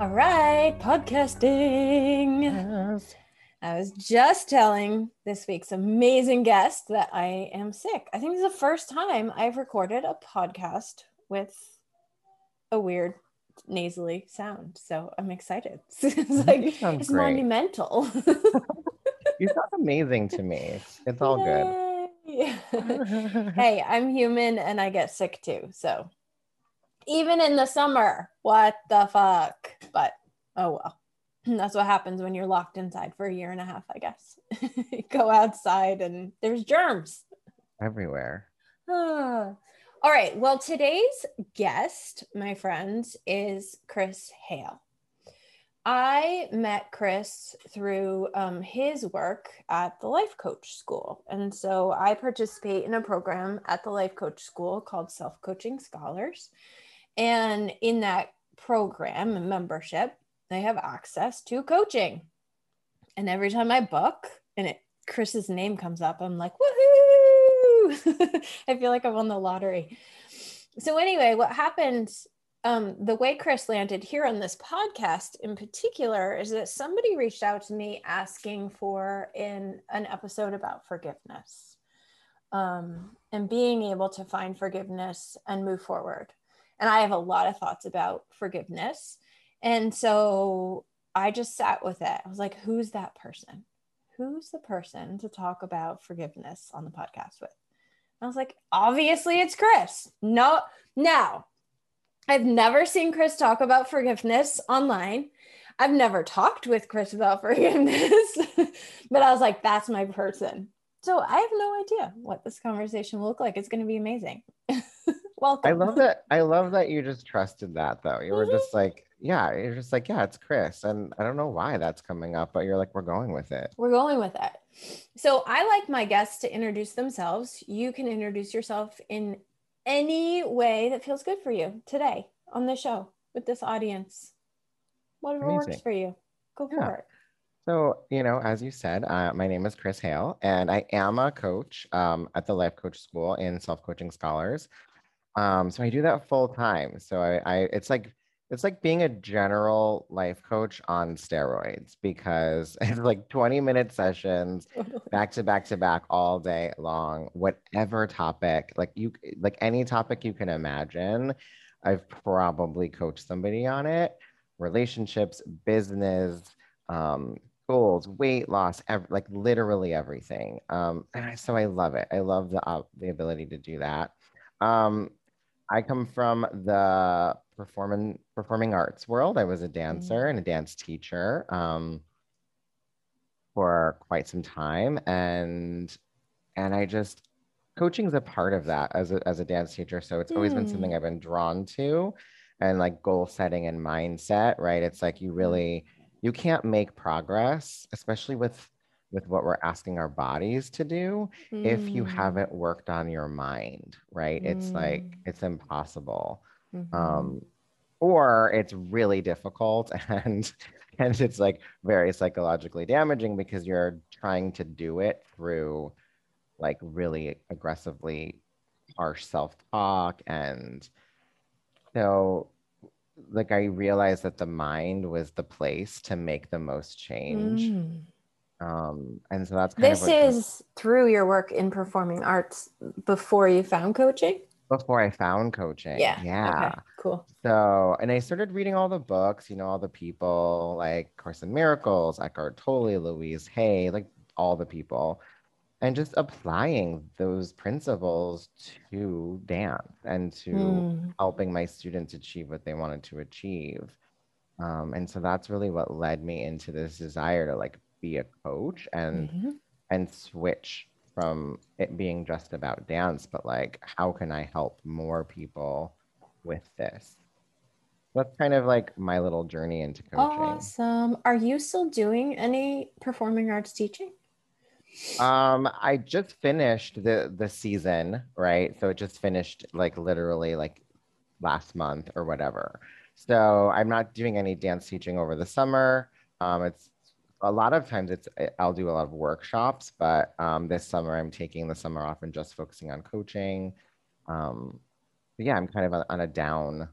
All right, podcasting. Yes. I was just telling this week's amazing guest that I am sick. I think this is the first time I've recorded a podcast with a weird nasally sound. So I'm excited. it's like it's great. monumental. You sound amazing to me. It's, all good. good. hey, I'm human and I get sick too. So even in the summer, what the fuck? But oh well. That's what happens when you're locked inside for a year and a half, I guess. Go outside and there's germs. Everywhere. All right. Well, today's guest, my friends, is Chris Hale. I met Chris through um, his work at the Life Coach School. And so I participate in a program at the Life Coach School called Self Coaching Scholars. And in that program and membership, they have access to coaching. And every time I book and it Chris's name comes up, I'm like, woohoo! I feel like I won the lottery. So anyway, what happened? Um, the way Chris landed here on this podcast in particular is that somebody reached out to me asking for in an episode about forgiveness um, and being able to find forgiveness and move forward. And I have a lot of thoughts about forgiveness. And so I just sat with it. I was like, who's that person? Who's the person to talk about forgiveness on the podcast with? I was like, obviously it's Chris. No, now I've never seen Chris talk about forgiveness online. I've never talked with Chris about forgiveness, but I was like, that's my person. So I have no idea what this conversation will look like. It's going to be amazing. Welcome. I love that. I love that you just trusted that though. You were Mhm. just like, yeah, you're just like, yeah, it's Chris. And I don't know why that's coming up, but you're like, we're going with it. We're going with it. So I like my guests to introduce themselves. You can introduce yourself in any way that feels good for you today on the show with this audience. Whatever works for you. Go for it. So, you know, as you said, uh, my name is Chris Hale, and I am a coach um, at the Life Coach School in Self Coaching Scholars. Um, so I do that full time. So I, I, it's like, it's like being a general life coach on steroids because it's like 20 minute sessions back to back to back all day long whatever topic like you like any topic you can imagine i've probably coached somebody on it. Relationships business um, goals weight loss ev- like literally everything. Um, and I, so i love it. I love the uh, the ability to do that. Um, i come from the performing performing arts world. I was a dancer and a dance teacher um, for quite some time. And and i just coaching is a part of that as a, as a dance teacher. So it's always been Hmm. something i've been drawn to and like goal setting and mindset right? It's like you really you can't make progress especially with with what we're asking our bodies to do if you Mm, haven't worked on your mind right it's like Mm. it's impossible mhm. um, or it's really difficult and and it's like very psychologically damaging because you're trying to do it through like really aggressively harsh self-talk and so like i realized that the mind was the place to make the most change Mm. Um and so that's kind This is through your work in performing arts before you found coaching? before i found coaching Yeah. yeah Okay, cool. So, and I started reading all the books, you know, all the people like Course in Miracles, Eckhart Tolle, Louise Hay, like all the people, and just applying those principles to dance and to Mm. helping my students achieve what they wanted to achieve. Um, and so that's really what led me into this desire to like be a coach and Mhm. and switch from it being just about dance, but like how can I help more people with this? that's kind of like my little journey into coaching. Awesome. Are you still doing any performing arts teaching? Um, I just finished the the season, right? So it just finished like literally like last month or whatever. So I'm not doing any dance teaching over the summer. Um, it's a lot of times it's I'll do a lot of workshops, but um, this summer I'm taking the summer off and just focusing on coaching. Um, yeah, I'm kind of on, a down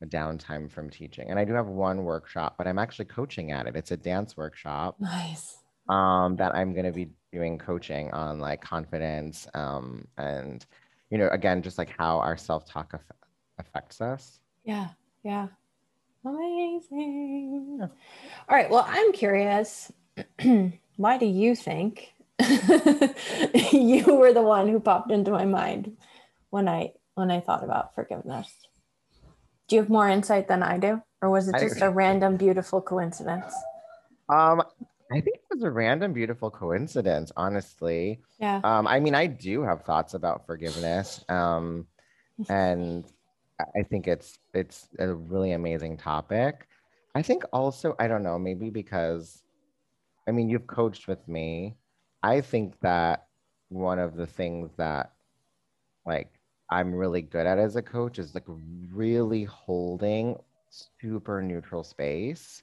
a downtime from teaching. And I do have one workshop, but I'm actually coaching at it. It's a dance workshop. Nice. Um, that I'm going to be doing coaching on like confidence um, and, you know, again, just like how our self talk aff- affects us. Yeah. Yeah. Amazing. All right. Well, I'm curious. Why do you think you were the one who popped into my mind when I when I thought about forgiveness? Do you have more insight than I do, or was it just a random beautiful coincidence? Um, I think it was a random beautiful coincidence, honestly. Yeah. Um, I mean, I do have thoughts about forgiveness. Um, and I think it's it's a really amazing topic. I think also, I don't know, maybe because I mean, you've coached with me. I think that one of the things that like I'm really good at as a coach is like really holding super neutral space.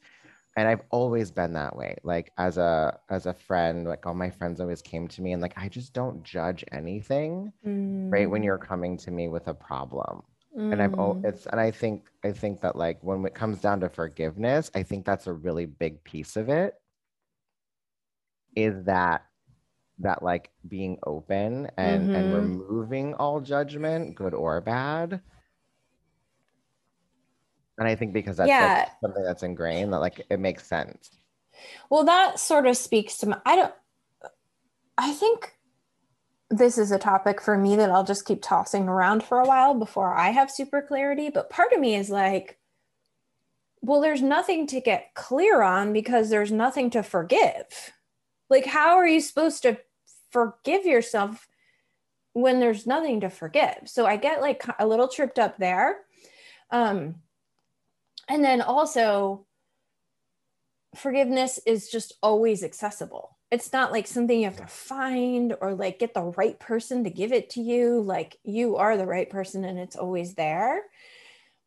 And I've always been that way. Like as a as a friend, like all my friends always came to me and like I just don't judge anything, mm. right? When you're coming to me with a problem. Mm. And I've mm. it's and I think I think that like when it comes down to forgiveness, I think that's a really big piece of it. Is that that like being open and mm-hmm. and removing all judgment good or bad and i think because that's yeah. like something that's ingrained that like it makes sense well that sort of speaks to my i don't i think this is a topic for me that i'll just keep tossing around for a while before i have super clarity but part of me is like well there's nothing to get clear on because there's nothing to forgive. Like how are you supposed to forgive yourself when there's nothing to forgive? So i get like a little tripped up there. Um and then also forgiveness is just always accessible it's not like something you have to find or like get the right person to give it to you like you are the right person and it's always there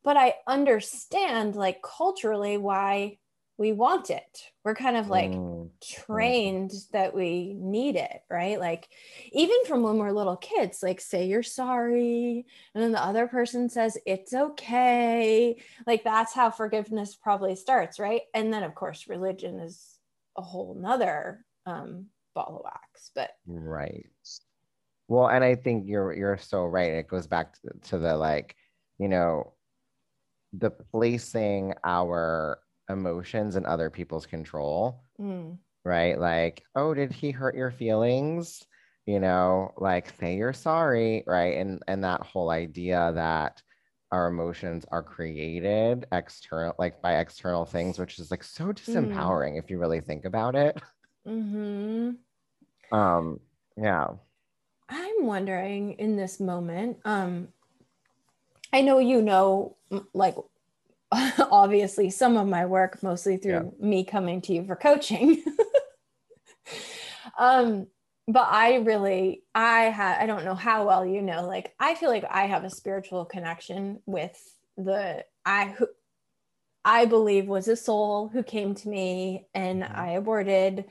but i understand like culturally why we want it. We're kind of like mm. trained that we need it, right? Like even from when we're little kids, like say you're sorry, and then the other person says it's okay. Like that's how forgiveness probably starts, right? And then of course religion is a whole nother um ball of wax. But right. Well, and I think you're you're so right. It goes back to, to the like, you know, the placing our emotions in other people's control. Mm. Right? Like, oh, did he hurt your feelings? You know, like say you're sorry, right? And and that whole idea that our emotions are created external like by external things which is like so disempowering mm. if you really think about it mm-hmm. um yeah i'm wondering in this moment um i know you know like obviously some of my work mostly through yeah. me coming to you for coaching um but i really i had i don't know how well you know like i feel like i have a spiritual connection with the i who i believe was a soul who came to me and mm-hmm. i aborted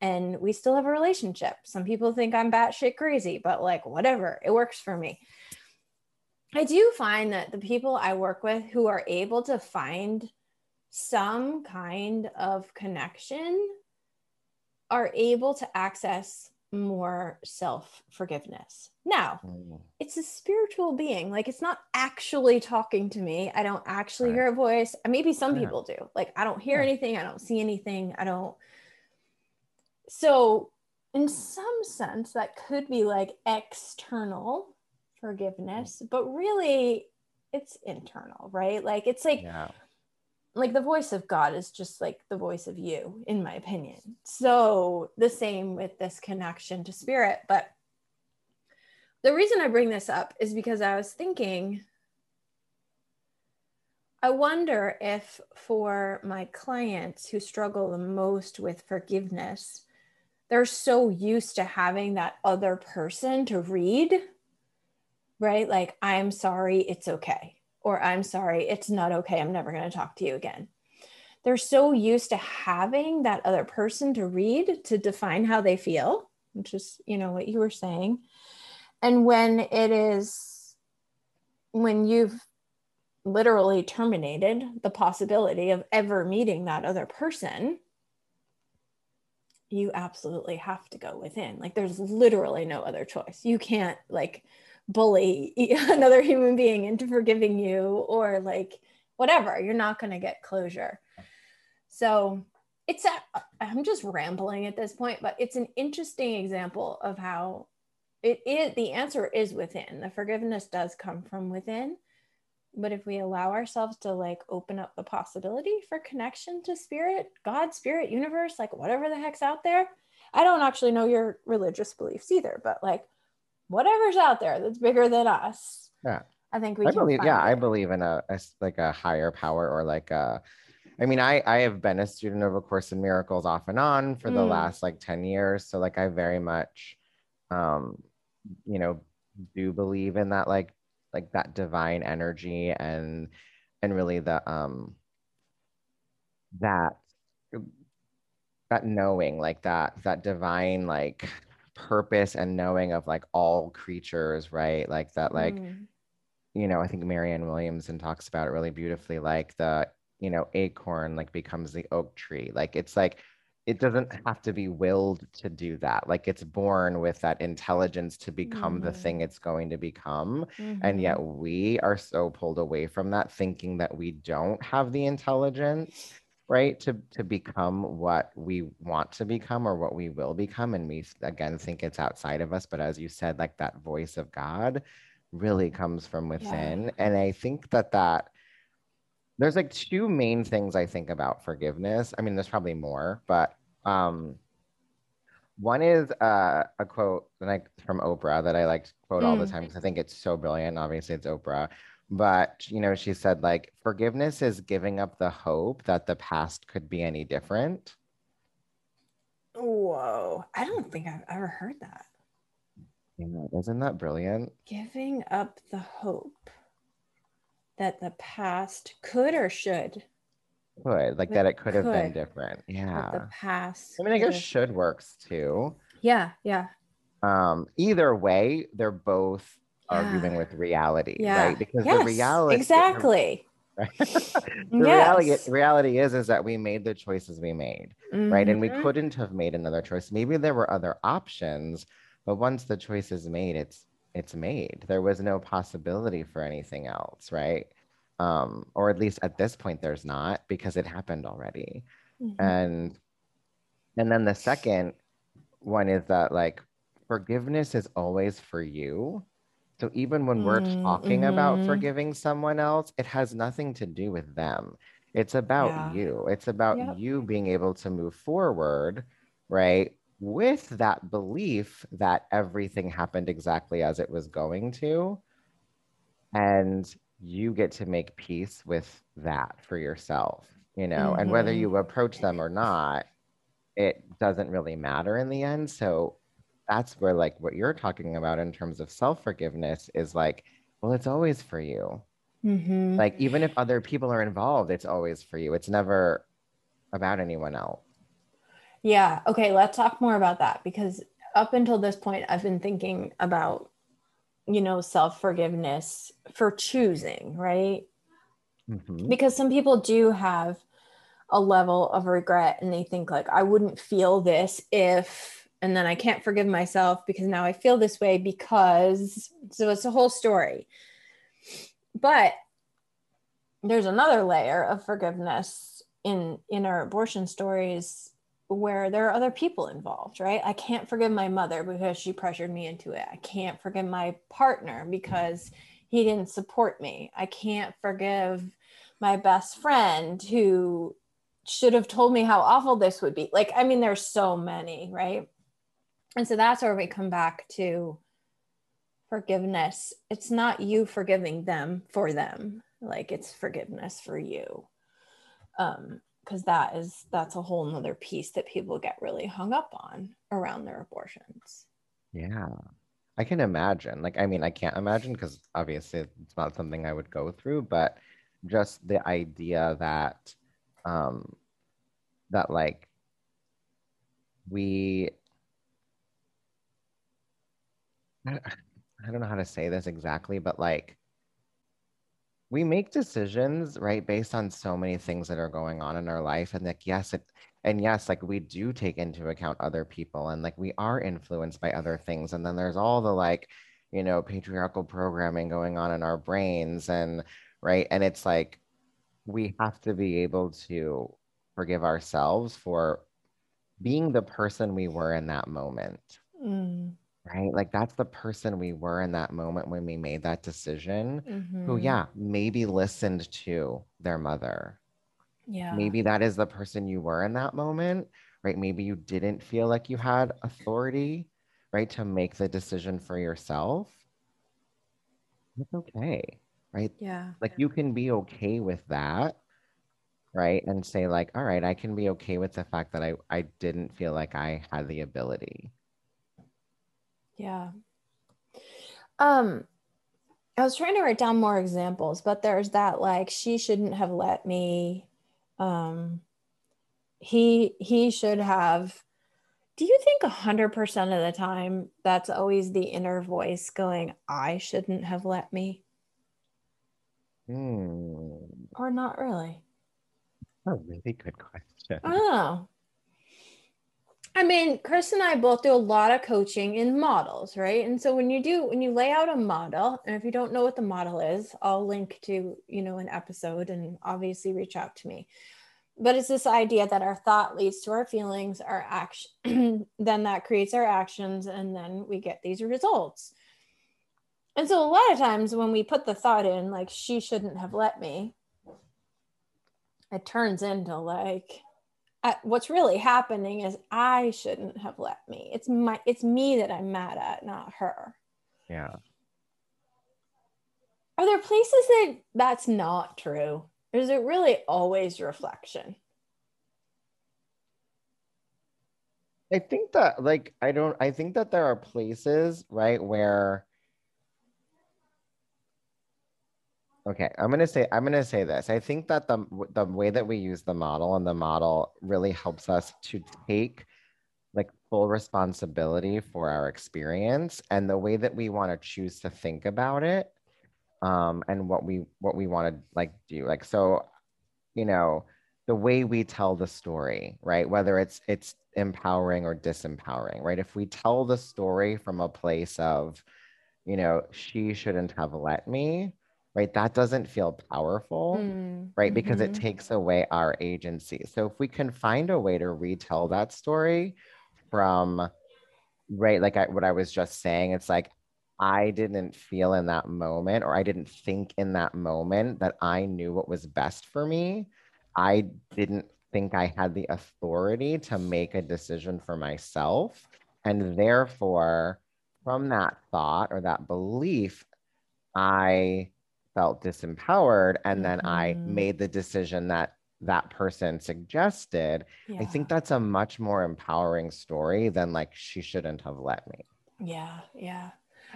and we still have a relationship some people think i'm batshit crazy but like whatever it works for me I do find that the people I work with who are able to find some kind of connection are able to access more self forgiveness. Now, mm. it's a spiritual being. Like it's not actually talking to me. I don't actually right. hear a voice. Maybe some yeah. people do. Like I don't hear yeah. anything. I don't see anything. I don't. So, in some sense, that could be like external forgiveness, mm. but really it's internal, right? Like it's like yeah. like the voice of God is just like the voice of you, in my opinion. So the same with this connection to spirit. But the reason I bring this up is because I was thinking I wonder if for my clients who struggle the most with forgiveness, they're so used to having that other person to read, right? Like, I'm sorry, it's okay. Or I'm sorry, it's not okay. I'm never going to talk to you again. They're so used to having that other person to read to define how they feel, which is, you know, what you were saying. And when it is, when you've literally terminated the possibility of ever meeting that other person, you absolutely have to go within. Like there's literally no other choice. You can't like bully another human being into forgiving you or like whatever. You're not going to get closure. So it's a, I'm just rambling at this point, but it's an interesting example of how it is the answer is within. The forgiveness does come from within but if we allow ourselves to like open up the possibility for connection to spirit god spirit universe like whatever the heck's out there i don't actually know your religious beliefs either but like whatever's out there that's bigger than us yeah i think we i believe yeah it. i believe in a, a, like a higher power or like a i mean i i have been a student of a course in miracles off and on for the mm. last like 10 years so like i very much um you know do believe in that like like that divine energy and and really the um that that knowing like that that divine like purpose and knowing of like all creatures right like that like mm. you know i think marianne williamson talks about it really beautifully like the you know acorn like becomes the oak tree like it's like it doesn't have to be willed to do that like it's born with that intelligence to become mm-hmm. the thing it's going to become mm-hmm. and yet we are so pulled away from that thinking that we don't have the intelligence right to to become what we want to become or what we will become and we again think it's outside of us but as you said like that voice of god really comes from within yeah. and i think that that there's like two main things I think about forgiveness. I mean, there's probably more, but um, one is uh, a quote like from Oprah that I like to quote mm. all the mm. time because I think it's so brilliant. Obviously, it's Oprah, but you know, she said like forgiveness is giving up the hope that the past could be any different. Whoa! I don't think I've ever heard that. Isn't that brilliant? Giving up the hope that the past could or should could like that it could, have been different yeah the past i mean i guess should works too yeah yeah um either way they're both yeah. arguing with reality yeah. right because yes, the reality exactly right? the yes. reality reality is is that we made the choices we made mm-hmm. right and we mm-hmm. couldn't have made another choice maybe there were other options but once the choice is made it's it's made. There was no possibility for anything else, right? Um, or at least at this point, there's not because it happened already. Mm-hmm. And and then the second one is that like forgiveness is always for you. So even when we're mm, talking mm-hmm. about forgiving someone else, it has nothing to do with them. It's about yeah. you. It's about yep. you being able to move forward, right? With that belief that everything happened exactly as it was going to. And you get to make peace with that for yourself, you know, mm-hmm. and whether mm-hmm. you approach them or not, it doesn't really matter in the end. So that's where, like, what you're talking about in terms of self forgiveness is like, well, it's always for you. Mm-hmm. Like, even if other people are involved, it's always for you. It's never about anyone else. Yeah. Okay. Let's talk more about that because up until this point, I've been thinking about, you know, self forgiveness for choosing, right? Mm-hmm. Because some people do have a level of regret and they think, like, I wouldn't feel this if, and then I can't forgive myself because now I feel this way because, so it's a whole story. But there's another layer of forgiveness in in our abortion stories where there are other people involved, right? I can't forgive my mother because she pressured me into it. I can't forgive my partner because he didn't support me. I can't forgive my best friend who should have told me how awful this would be. Like, I mean, there's so many, right? And so that's where we come back to forgiveness. It's not you forgiving them for them, like it's forgiveness for you um because that is that's a whole nother piece that people get really hung up on around their abortions. Yeah. I can imagine. Like i mean i can't imagine because obviously it's not something i would go through but just the idea that um that like we I, don't know how to say this exactly but like we make decisions right based on so many things that are going on in our life and like yes it and yes like we do take into account other people and like we are influenced by other things and then there's all the like you know patriarchal programming going on in our brains and right and it's like we have to be able to forgive ourselves for being the person we were in that moment. Mm right? Like that's the person we were in that moment when we made that decision, mm-hmm. who, yeah, maybe listened to their mother. Yeah. Maybe that is the person you were in that moment, right? Maybe you didn't feel like you had authority, right, to make the decision for yourself. It's okay, right? Yeah. Like you can be okay with that right and say like all right i can be okay with the fact that i i didn't feel like i had the ability yeah. Um, I was trying to write down more examples, but there's that like she shouldn't have let me. Um, he he should have. Do you think a hundred percent of the time that's always the inner voice going, "I shouldn't have let me," hmm. or not really? A really good question. Oh, I mean, Chris and I both do a lot of coaching in models, right? And so when you do, when you lay out a model, and if you don't know what the model is, I'll link to, you know, an episode and obviously reach out to me. But it's this idea that our thought leads to our feelings, our action, then that creates our actions, and then we get these results. And so a lot of times when we put the thought in, like, she shouldn't have let me, it turns into like, what's really happening is I shouldn't have let me. It's my it's me that I'm mad at, not her. Yeah. Are there places that that's not true? Or is it really always reflection? I think that like I don't I think that there are places, right, where Okay, I'm gonna say I'm gonna say this. I think that the the way that we use the model and the model really helps us to take like full responsibility for our experience and the way that we want to choose to think about it, um, and what we what we want to like do. Like so, you know, the way we tell the story, right? Whether it's it's empowering or disempowering, right? If we tell the story from a place of, you know, she shouldn't have let me right? That doesn't feel powerful, mm. right? Because mm-hmm. it takes away our agency. So if we can find a way to retell that story from, right, like I, what I was just saying, it's like, I didn't feel in that moment, or I didn't think in that moment that I knew what was best for me. I didn't think I had the authority to make a decision for myself. And therefore, from that thought or that belief, I felt disempowered and mm-hmm. then I mm-hmm. made the decision that that person suggested, yeah. I think that's a much more empowering story than like she shouldn't have let me. Yeah, yeah.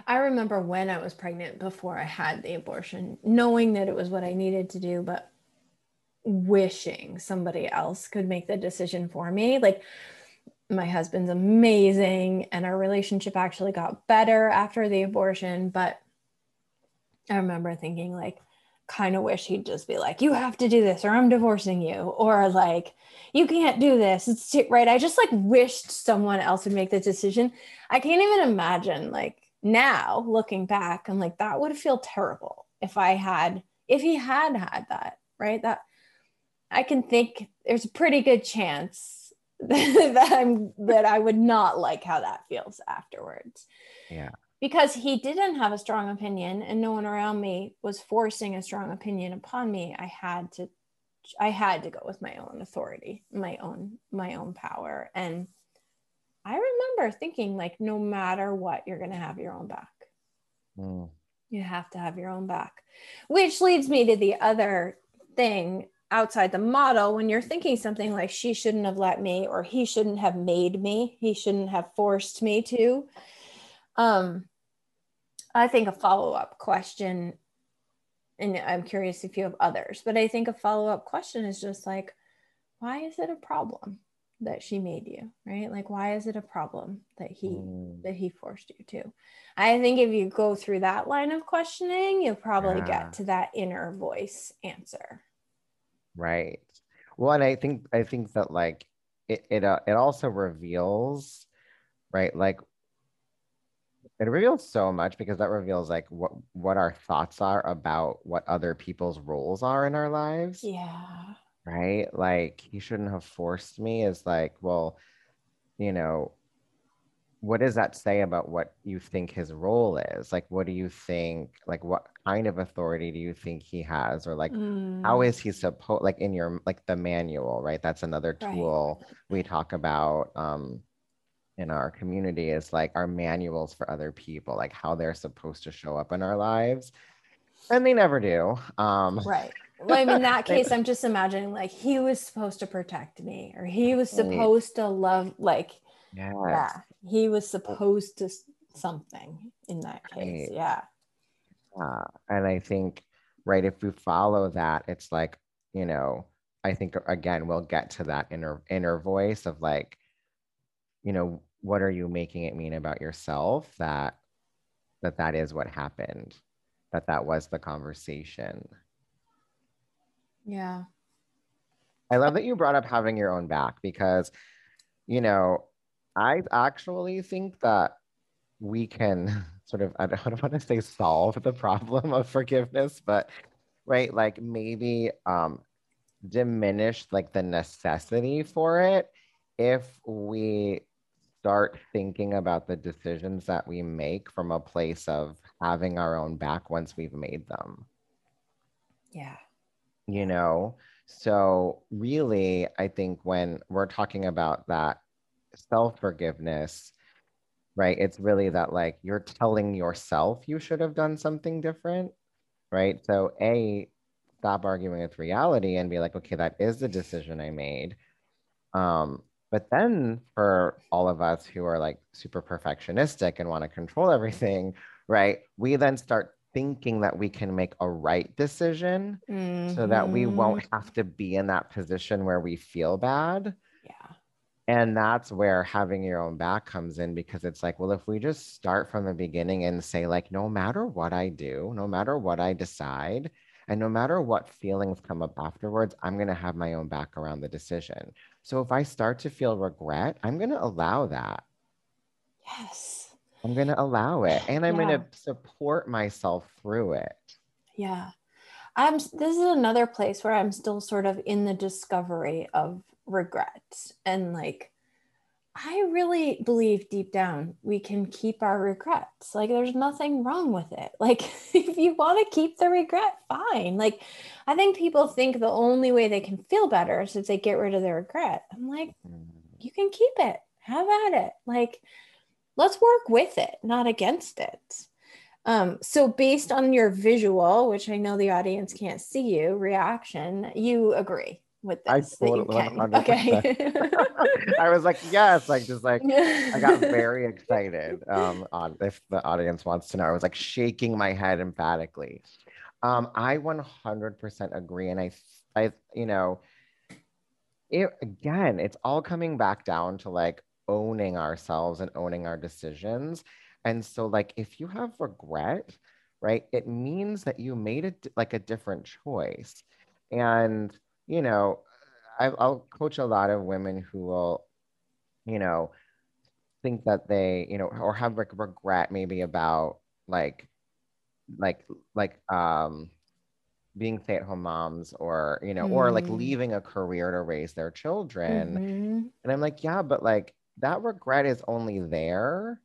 I remember when I was pregnant before I had the abortion, knowing that it was what I needed to do, but wishing somebody else could make the decision for me. Like my husband's amazing and our relationship actually got better after the abortion, but I remember thinking like kind of wish he'd just be like you have to do this or I'm divorcing you or like you can't do this. It's too, right? I just like wished someone else would make the decision. I can't even imagine like now looking back I'm like that would feel terrible if I had if he had had that right? That I can think there's a pretty good chance that I'm that I would not like how that feels afterwards. Yeah because he didn't have a strong opinion and no one around me was forcing a strong opinion upon me i had to i had to go with my own authority my own my own power and i remember thinking like no matter what you're going to have your own back mm. You have to have your own back. Which leads me to the other thing outside the model when you're thinking something like she shouldn't have let me or he shouldn't have made me, he shouldn't have forced me to. Um I think a follow-up question and I'm curious if you have others, but I think a follow-up question is just like why is it a problem? that she made you right like why is it a problem that he mm. that he forced you to i think if you go through that line of questioning you'll probably yeah. get to that inner voice answer right well and i think i think that like it it, uh, it also reveals right like it reveals so much because that reveals like what what our thoughts are about what other people's roles are in our lives yeah right? Like he shouldn't have forced me is like, well, you know, what does that say about what you think his role is? Like, what do you think, like, what kind of authority do you think he has? Or like, mm. how is he supposed, like in your, like the manual, right? That's another tool right. we talk about um, in our community is like our manuals for other people, like how they're supposed to show up in our lives. And they never do. Um, right well, I mean, in that case, I'm just imagining like he was supposed to protect me, or he was supposed to love, like, yes. yeah, he was supposed to something in that case. Right. Yeah. Uh, and I think, right, if we follow that, it's like, you know, I think again, we'll get to that inner inner voice of like, you know, what are you making it mean about yourself that that that is what happened, that that was the conversation. Yeah. I love that you brought up having your own back because, you know, I actually think that we can sort of, I don't, I don't want to say solve the problem of forgiveness, but right, like maybe um, diminish like the necessity for it if we start thinking about the decisions that we make from a place of having our own back once we've made them. Yeah. You know? So really i think when we're talking about that self forgiveness right it's really that like you're telling yourself you should have done something different right? So a stop arguing with reality and be like okay that is the decision i made. Um but then for all of us who are like super perfectionistic and want to control everything right we then start thinking that we can make a right decision mm-hmm. so that we won't mm-hmm. have to be in that position where we feel bad. Yeah. And that's where having your own back comes in because it's like, well, if we just start from the beginning and say, like, no matter what I do, no matter what I decide, and no matter what feelings come up afterwards, I'm going to have my own back around the decision. So if I start to feel regret, I'm going to allow that. Yes I'm going to allow it and I'm yeah. going to support myself through it. Yeah. I'm this is another place where I'm still sort of in the discovery of regret and like I really believe deep down we can keep our regrets. Like there's nothing wrong with it. Like if you want to keep the regret, fine. Like I think people think the only way they can feel better is if they get rid of their regret. I'm like, mm. you can keep it. Have at it. Like let's work with it, not against it. Um, so, based on your visual, which I know the audience can't see you, reaction, you agree with this. I totally, Okay. I was like, yes, like just like I got very excited. Um, on if the audience wants to know, I was like shaking my head emphatically. Um, I 100% agree, and I, I, you know, it again, it's all coming back down to like owning ourselves and owning our decisions. And so, like, if you have regret, right, it means that you made it like a different choice. And, you know, I, I'll coach a lot of women who will, you know, think that they, you know, or have like regret maybe about like, like, like, um, being stay-at-home moms or you know mm. or like mm. leaving a career to raise their children mm-hmm. and i'm like yeah but like that regret is only there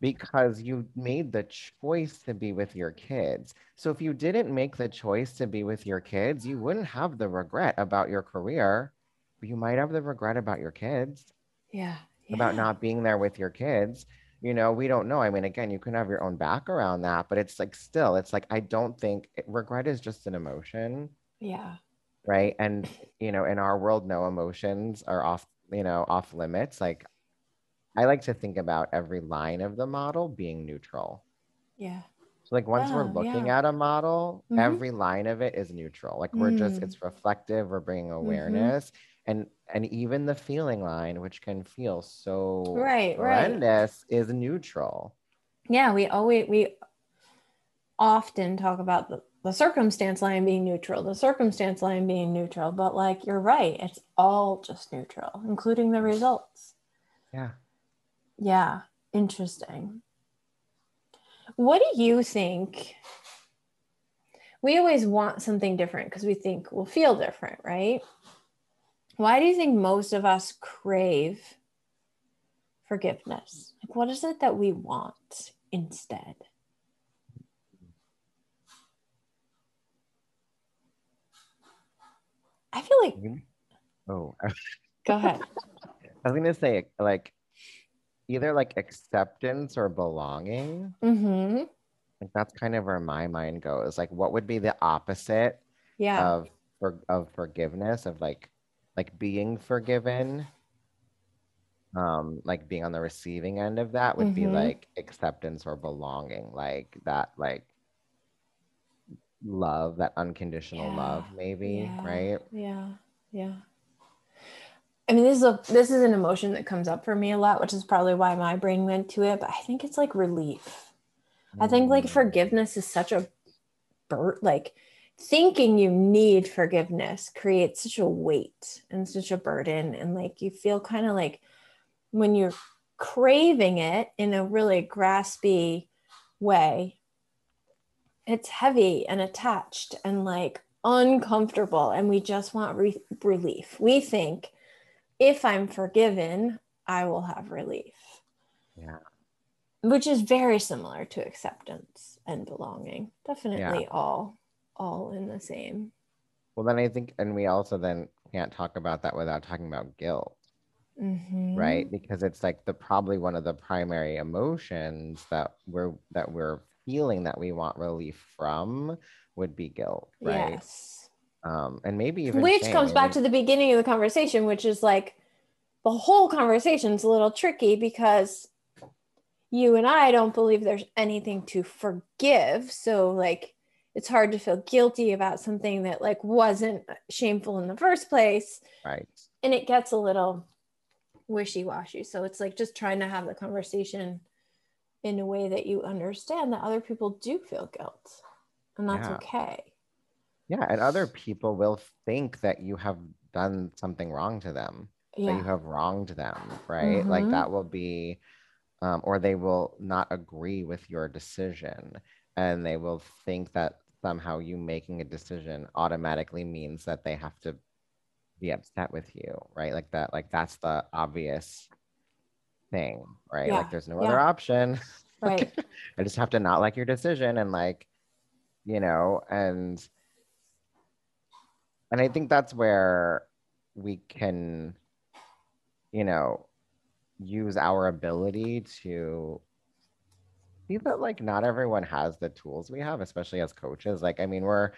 because you made the choice to be with your kids. So if you didn't make the choice to be with your kids, you wouldn't have the regret about your career, you might have the regret about your kids. Yeah. yeah. About not being there with your kids. you know, we don't know. I mean, again, you can have your own back around that, but it's like still, it's like I don't think regret is just an emotion. Yeah. Right. And you know, in our world, no emotions are off, you know, off limits. Like I like to think about every line of the model being neutral. Yeah. So like once we're looking yeah. at a model, mm-hmm. every line of it is neutral. Like we're mm. just it's reflective, we're bringing mm-hmm. awareness. Mm-hmm and and even the feeling line which can feel so right horrendous right. is neutral yeah we always we often talk about the, the circumstance line being neutral the circumstance line being neutral but like you're right it's all just neutral including the results yeah yeah interesting what do you think we always want something different because we think we'll feel different right why do you think most of us crave forgiveness? Like, what is it that we want instead? I feel like. Oh, go ahead. I was going to say, like, either like acceptance or belonging. Mm-hmm. Like that's kind of where my mind goes. Like, what would be the opposite yeah. of for, of forgiveness? Of like like being forgiven um like being on the receiving end of that would mm-hmm. be like acceptance or belonging like that like love that unconditional yeah. love maybe yeah. right yeah yeah I mean, this is a this is an emotion that comes up for me a lot, which is probably why my brain went to it. But I think it's like relief. I think like mm. forgiveness is such a bird like thinking you need forgiveness creates such a weight and such a burden and like you feel kind of like when you're craving it in a really graspy way it's heavy and attached and like uncomfortable and we just want re- relief we think if i'm forgiven i will have relief yeah which is very similar to acceptance and belonging definitely yeah. all all in the same. Well, then I think, and we also then can't talk about that without talking about guilt. Mm-hmm. right because it's like the probably one of the primary emotions that we're that we're feeling that we want relief from would be guilt right yes um and maybe even which shame. comes back to the beginning of the conversation which is like the whole conversation is a little tricky because you and I don't believe there's anything to forgive. So like it's hard to feel guilty about something that like wasn't shameful in the first place. Right. And it gets a little wishy-washy. So it's like just trying to have the conversation in a way that you understand that other people do feel guilt. And that's yeah. okay yeah and other people will think that you have done something wrong to them yeah. that you have wronged them right mm-hmm. like that will be um, or they will not agree with your decision and they will think that somehow you making a decision automatically means that they have to be upset with you, right? Like that, like that's the obvious thing, right? Yeah. Like there's no yeah. other option. Right. I just have to not like your decision and like, you know, and and I think that's where we can, you know, use our ability to see that like not everyone has the tools we have, especially as coaches. Like, I mean, we're,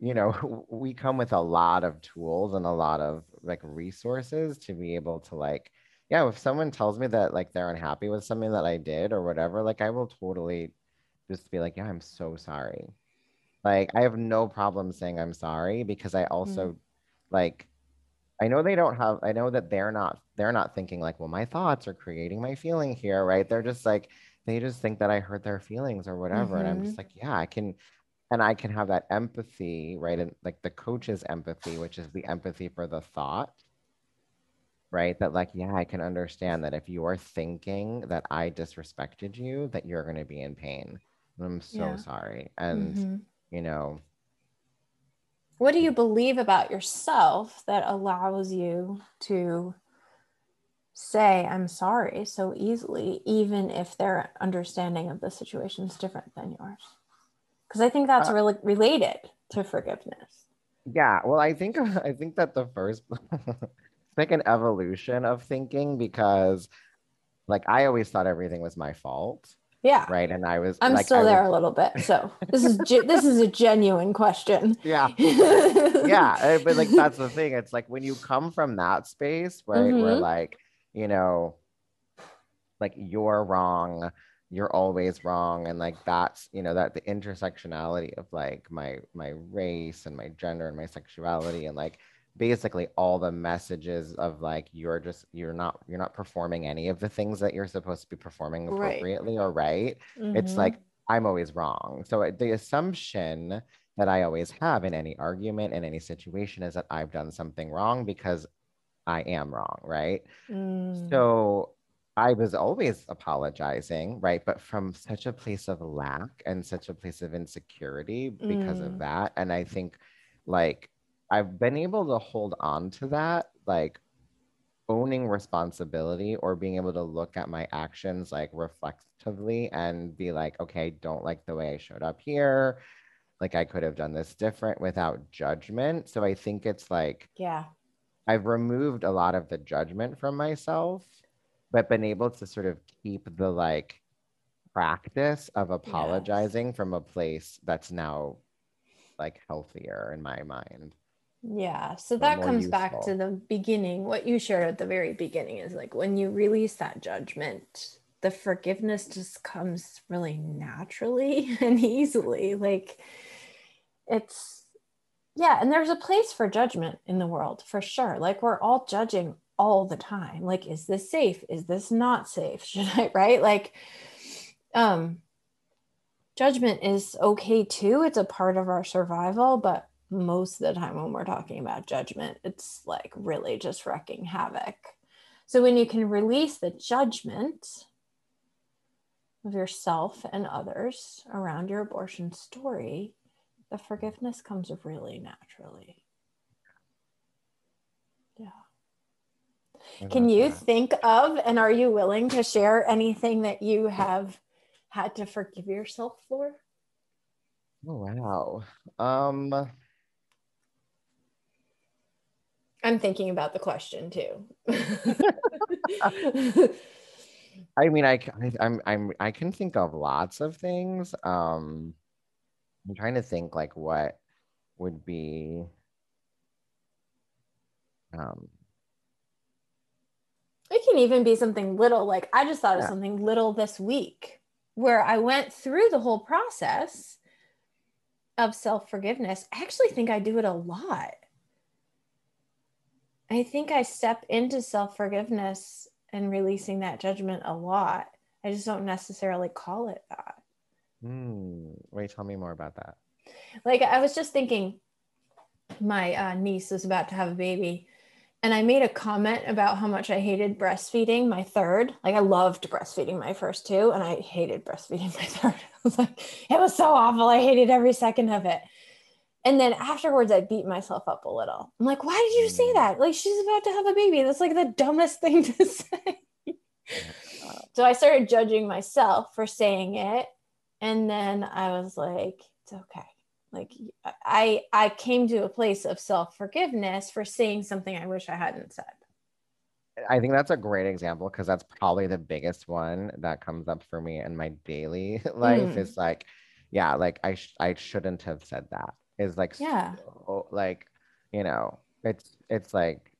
you know, we come with a lot of tools and a lot of like resources to be able to like, yeah, if someone tells me that like they're unhappy with something that I did or whatever, like I will totally just be like, yeah, I'm so sorry. Like, I have no problem saying I'm sorry because I also mm. like, I know they don't have, I know that they're not, they're not thinking like, well, my thoughts are creating my feeling here, right? They're just like, they just think that I hurt their feelings or whatever. Mm-hmm. And I'm just mm-hmm. like, yeah, I can, and I can have that empathy, right? And like the coach's empathy, which is the empathy for the thought, right? That, like, yeah, I can understand that if you're thinking that I disrespected you, that you're going to be in pain. And I'm so yeah. sorry. And, mm-hmm. You know, what do you believe about yourself that allows you to say I'm sorry so easily, even if their understanding of the situation is different than yours. Because I think that's uh, really related to forgiveness. Yeah, well, I think I think that the first it's like an evolution of thinking because like I always thought everything was my fault. Yeah. Right. And I was I'm like, still I there was- a little bit. So this is ge- this is a genuine question. yeah. yeah uh, but like that's the thing it's like when you come from that space right where Mhm. like you know like you're wrong you're always wrong and like that's you know that the intersectionality of like my my race and my gender and my sexuality and like basically all the messages of like you're just you're not you're not performing any of the things that you're supposed to be performing Right. appropriately or right it's Mhm. like I'm always wrong. So uh, the assumption that I always have in any argument in any situation is that I've done something wrong because I am wrong, right? Mm. So I was always apologizing, right? But from such a place of lack and such a place of insecurity because Mm. of that. And I think like I've been able to hold on to that, like owning responsibility or being able to look at my actions like reflectively and be like, okay, I don't like the way I showed up here. Like I could have done this different without judgment. So I think it's like yeah. I've removed a lot of the judgment from myself, but been able to sort of keep the like practice of apologizing from a place that's now like healthier in my mind. Yeah. So that comes back to the beginning. What you shared at the very beginning is like when you release that judgment, the forgiveness just comes really naturally and easily. Like it's, yeah. And there's a place for judgment in the world for sure. Like we're all judging all the time. Like, is this safe? Is this not safe? Should I, right? Like, um, judgment is okay too. It's a part of our survival, but most of the time when we're talking about judgment, it's like really just wrecking havoc. So when you can release the judgment of yourself and others around your abortion story, the forgiveness comes really naturally. Yeah. Can you that. think of and are you willing to share anything that you have had to forgive yourself for? Oh wow. Um I'm thinking about the question too. I mean, I, I'm, I'm, I can think of lots of things. Um, I'm trying to think like what would be, um, it can even be something little. Like I just thought of something little this week where I went through the whole process of self forgiveness. I actually think I do it a lot. I think I step into self forgiveness and releasing that judgment a lot. I just don't necessarily call it that. hmm, wait, tell me more about that. Like I was just thinking, my uh, niece is about to have a baby, and I made a comment about how much I hated breastfeeding my third. Like I loved breastfeeding my first two, and I hated breastfeeding my third. I was like, it was so awful. I hated every second of it. And then afterwards, I beat myself up a little. I'm like, why did you say Mm. that? Like she's about to have a baby. That's like the dumbest thing to say. so I started judging myself for saying it. And then I was like, it's okay. Like I I came to a place of self-forgiveness for saying something I wish I hadn't said. I think that's a great example because that's probably the biggest one that comes up for me in my daily life. Mm. Is like, yeah, like I, sh- I shouldn't have said that. Is like, Yeah. so, like, you know, it's, it's like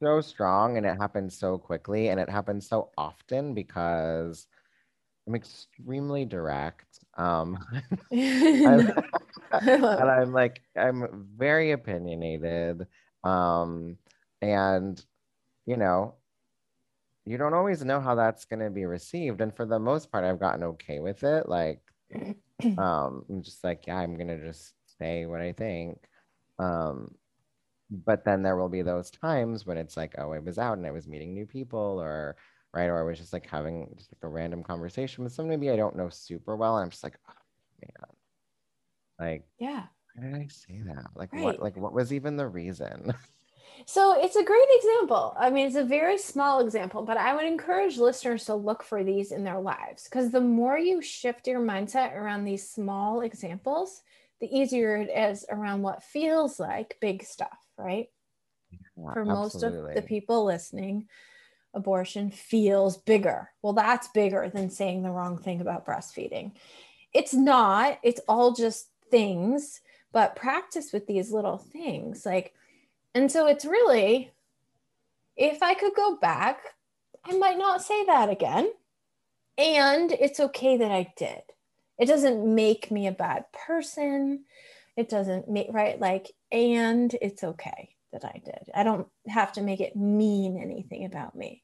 so strong and it happens so quickly and it happens so often because I'm extremely direct. Um, I and. I'm like, I'm very opinionated. Um, and you know, you don't always know how that's gonna be received. And for the most part, I've gotten okay with it. Like, um, I'm just like, yeah, I'm gonna just say what I think. Um, but then there will be those times when it's like, oh, I was out and I was meeting new people, or right, or I was just like having just like a random conversation with someone maybe I don't know super well, and I'm just like, oh, man, like yeah. why did I say that? Like Right. what like what was even the reason? So it's a great example. I mean, it's a very small example, but I would encourage listeners to look for these in their lives because the more you shift your mindset around these small examples, the easier it is around what feels like big stuff, right? For most of the people listening, abortion feels bigger. Well, that's bigger than saying the wrong thing about breastfeeding. It's not, it's all just things, but practice with these little things. Like, and so it's really, if I could go back, I might not say that again. And it's okay that I did. It doesn't make me a bad person. It doesn't make, right? Like, and it's okay that I did. I don't have to make it mean anything about me.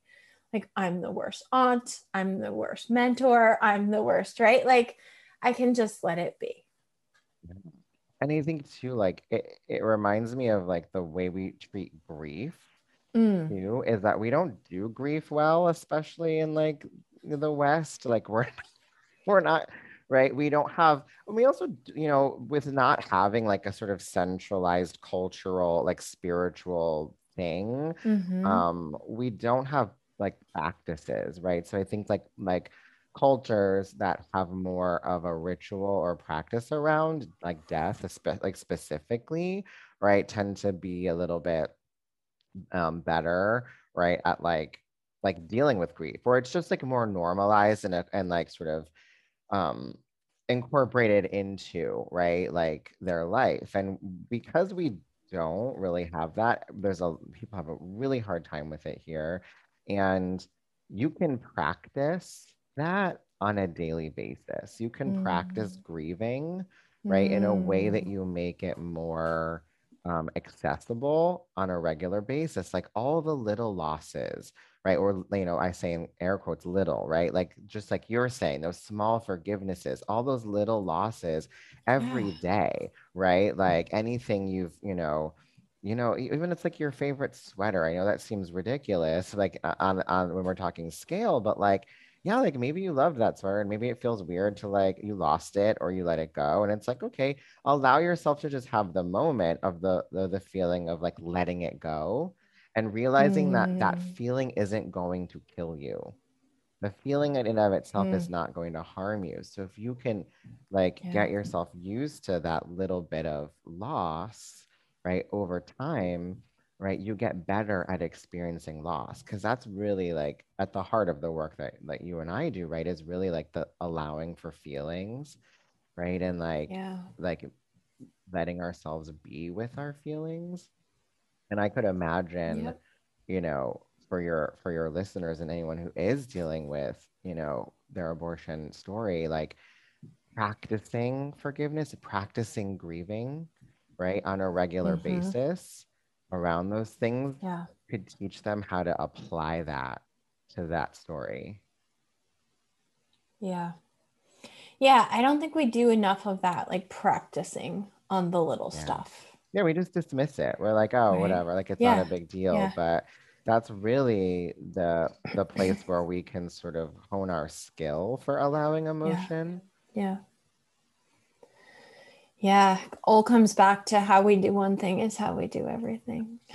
Like, I'm the worst aunt. I'm the worst mentor. I'm the worst, right? Like, I can just let it be. And I think too, like, it, it reminds me of like the way we treat grief mm. too, is that we don't do grief well, especially in like the West. Like, we're, we're not right? We don't have, and we also, you know, with not having like a sort of centralized cultural, like spiritual thing, mm-hmm. um, we don't have like practices, right? So I think like, like, cultures that have more of a ritual or practice around like death like specifically right tend to be a little bit um, better right at like like dealing with grief or it's just like more normalized and and like sort of um, incorporated into right like their life and because we don't really have that there's a people have a really hard time with it here and you can practice that on a daily basis you can mm. practice grieving right mm. in a way that mm. you make it more um, accessible on a regular basis like all the little losses right? Or, you know, I say in air quotes, little, right? Like just like you're saying, those small forgivenesses, all those little losses every day, right? Like anything you've, you know, you know, even it's like your favorite sweater. I know that seems ridiculous, like on on when we're talking scale, but like, yeah, like maybe you loved that sweater and maybe it feels weird to like you lost it or you let it go. And it's like, okay, allow yourself to just have the moment of the the, the feeling of like letting it go and realizing mm. that that mm. feeling isn't going to kill you the feeling in and of itself mm. is not going to harm you so if you can like yeah. get yourself used to that little bit of loss right over time right you get better at experiencing loss because that's really like at the heart of the work that that you and i do right is really like the allowing for feelings right and like yeah. like letting ourselves be with our feelings and I could imagine, yep. you know, for your for your listeners and anyone who is dealing with, you know, their abortion story, like practicing forgiveness, practicing grieving, right, on a regular mm-hmm. basis around those things yeah. could teach them how to apply that to that story. Yeah. Yeah, I don't think we do enough of that, like practicing on the little yeah. stuff yeah, we just dismiss it. We're like, oh, right. whatever, like it's yeah. not a big deal. Yeah. But that's really the the place where we can sort of hone our skill for allowing emotion. Yeah. Yeah. All comes back to how we do one thing is how we do everything.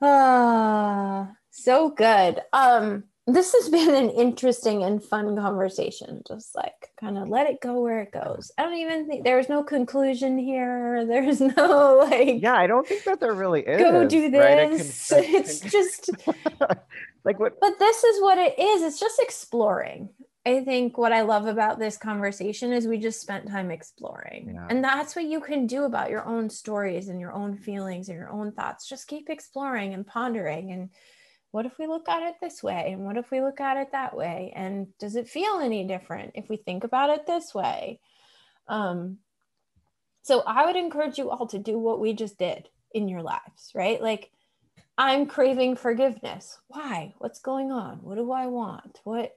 ah, so good. Um this has been an interesting and fun conversation. Just like kind of let it go where it goes. I don't even think there's no conclusion here. There's no like. Yeah, I don't think that there really is. Go do this. Right? it's just like what. But this is what it is. It's just exploring. I think what I love about this conversation is we just spent time exploring. Yeah. And that's what you can do about your own stories and your own feelings and your own thoughts. Just keep exploring and pondering and what if we look at it this way? And what if we look at it that way? And does it feel any different if we think about it this way? Um, so I would encourage you all to do what we just did in your lives, right? Like, I'm craving forgiveness. Why? What's going on? What do I want? What,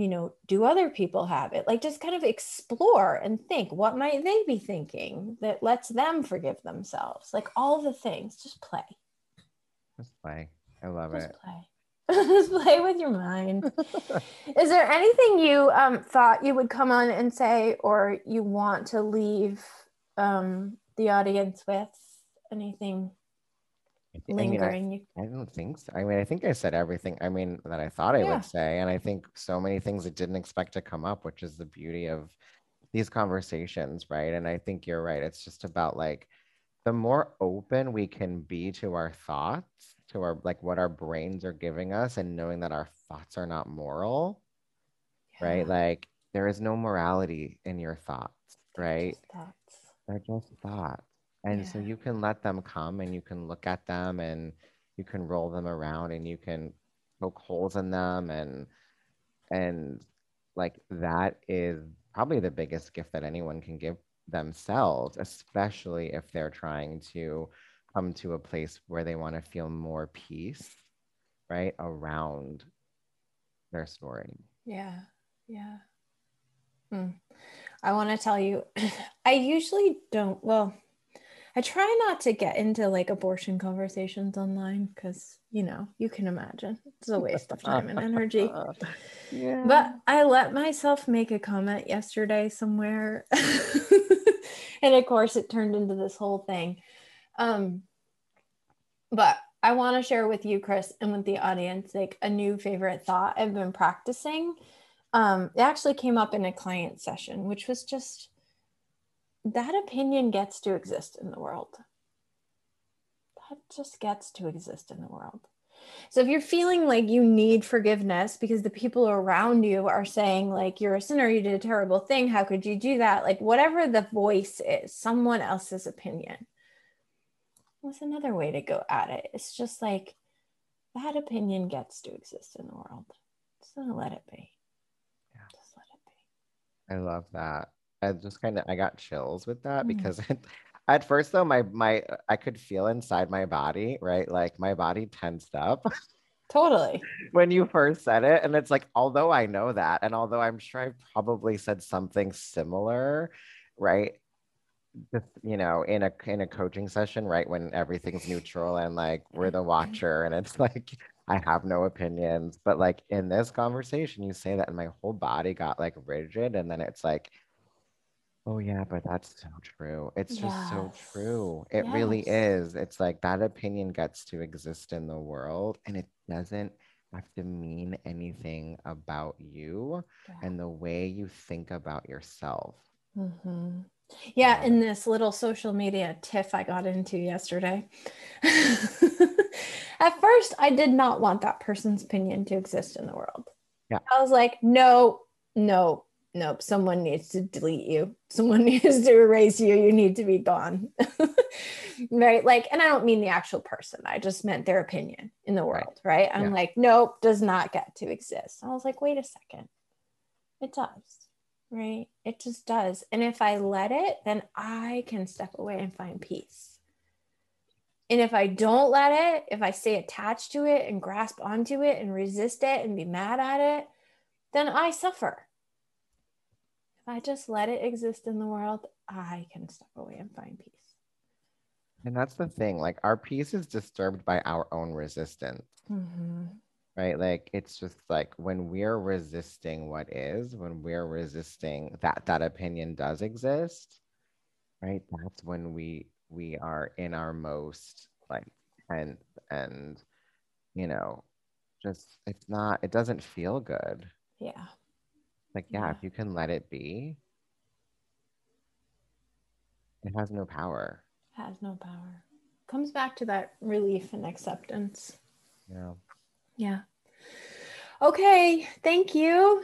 you know, do other people have it? Like, just kind of explore and think what might they be thinking that lets them forgive themselves? Like, all the things, just play. Just play. I love Just it. Play. Just play with your mind. Is there anything you um, thought you would come on and say, or you want to leave um, the audience with? Anything lingering? I, mean, I, I, don't think so. I mean, I think I said everything. I mean, that I thought I yeah. would say, and I think so many things I didn't expect to come up, which is the beauty of these conversations, right? And I think you're right. It's just about like the more open we can be to our thoughts, to our like what our brains are giving us, and knowing that our thoughts are not moral, yeah. right? Like there is no morality in your thoughts, right? Just thoughts. They're just thoughts. And yeah. so you can let them come and you can look at them and you can roll them around and you can poke holes in them and and like that is probably the biggest gift that anyone can give themselves, especially if they're trying to come to a place where they want to feel more peace, right? Around their story. Yeah. Yeah. Hmm. I want to tell you, I usually don't, well, I try not to get into like abortion conversations online because, you know, you can imagine it's a waste of time and energy. yeah. But I let myself make a comment yesterday somewhere. and of course, it turned into this whole thing. Um, but I want to share with you, Chris, and with the audience, like a new favorite thought I've been practicing. Um, it actually came up in a client session, which was just that opinion gets to exist in the world. That just gets to exist in the world. So if you're feeling like you need forgiveness because the people around you are saying like you're a sinner, you did a terrible thing, how could you do that? Like whatever the voice is, someone else's opinion. What's another way to go at it? It's just like that opinion gets to exist in the world. Just let it be. Yeah. Just let it be. I love that. I just kind of I got chills with that mm. because at first though my my I could feel inside my body, right? Like my body tensed up. Totally. when you first said it and it's like although I know that and although I'm sure I probably said something similar, right? Just, you know, in a in a coaching session, right when everything's neutral and like we're the watcher and it's like I have no opinions, but like in this conversation you say that and my whole body got like rigid and then it's like Oh yeah, but that's so true. It's just so true. It really is. It's like that opinion gets to exist in the world and it doesn't have to mean anything about you yeah. and the way you think about yourself. Mm-hmm. Yeah, in this little social media tiff I got into yesterday. At first, I did not want that person's opinion to exist in the world. Yeah. I was like, no, no, nope, someone needs to delete you. Someone needs to erase you. You need to be gone. right. Like, and I don't mean the actual person. I just meant their opinion in the world. Right. right? I'm yeah. like, nope, does not get to exist. I was like, wait a second. It does. Right. It just does. And if I let it, then I can step away and find peace. And if I don't let it, if I stay attached to it and grasp onto it and resist it and be mad at it, then I suffer I just let it exist in the world, I can step away and find peace. And that's the thing. Like our peace is disturbed by our own resistance. Mm-hmm. Right. Like it's just like when we're resisting what is, when we're resisting that that opinion does exist, right? That's when we we are in our most like and and you know, just it's not it doesn't feel good. Yeah. Like, yeah, yeah, if you can let it be, it has no power. It has no power. Comes back to that relief and acceptance. Yeah. Yeah. Okay. Thank you.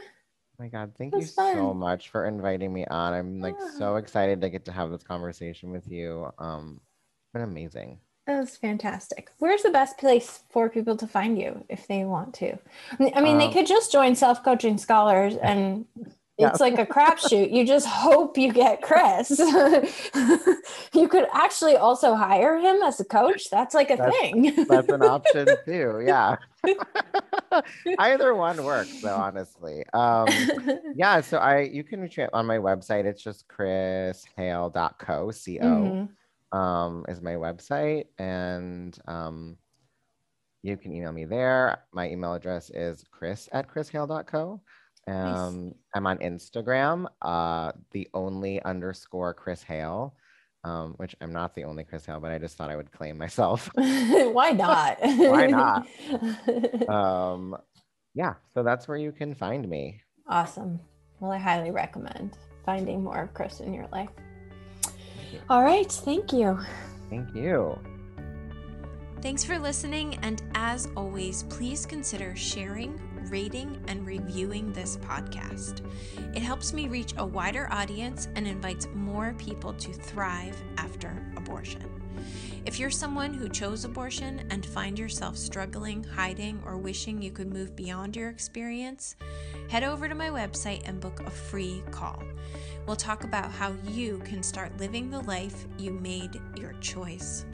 Oh my God, thank you fun. so much for inviting me on. I'm like yeah. so excited to get to have this conversation with you. Um, it's been amazing. That was fantastic. Where's the best place for people to find you if they want to? I mean, um, they could just join Self Coaching Scholars and yeah. it's like a crapshoot. You just hope you get Chris. you could actually also hire him as a coach. That's like a that's, thing. that's an option too. Yeah. Either one works though, honestly. Um, yeah. So I, you can reach on my website. It's just chrishale.co, C O. Mm-hmm um, is my website, and um, you can email me there. My email address is chris at chrishale.co. Um, nice. I'm on Instagram, uh, the only underscore Chris Hale, um, which I'm not the only Chris Hale, but I just thought I would claim myself. Why not? Why not? um, yeah, so that's where you can find me. Awesome. Well, I highly recommend finding more of Chris in your life. All right. Thank you. Thank you. Thanks for listening, and as always, please consider sharing, rating, and reviewing this podcast. It helps me reach a wider audience and invites more people to thrive after abortion. If you're someone who chose abortion and find yourself struggling, hiding, or wishing you could move beyond your experience, head over to my website and book a free call. We'll talk about how you can start living the life you made your choice.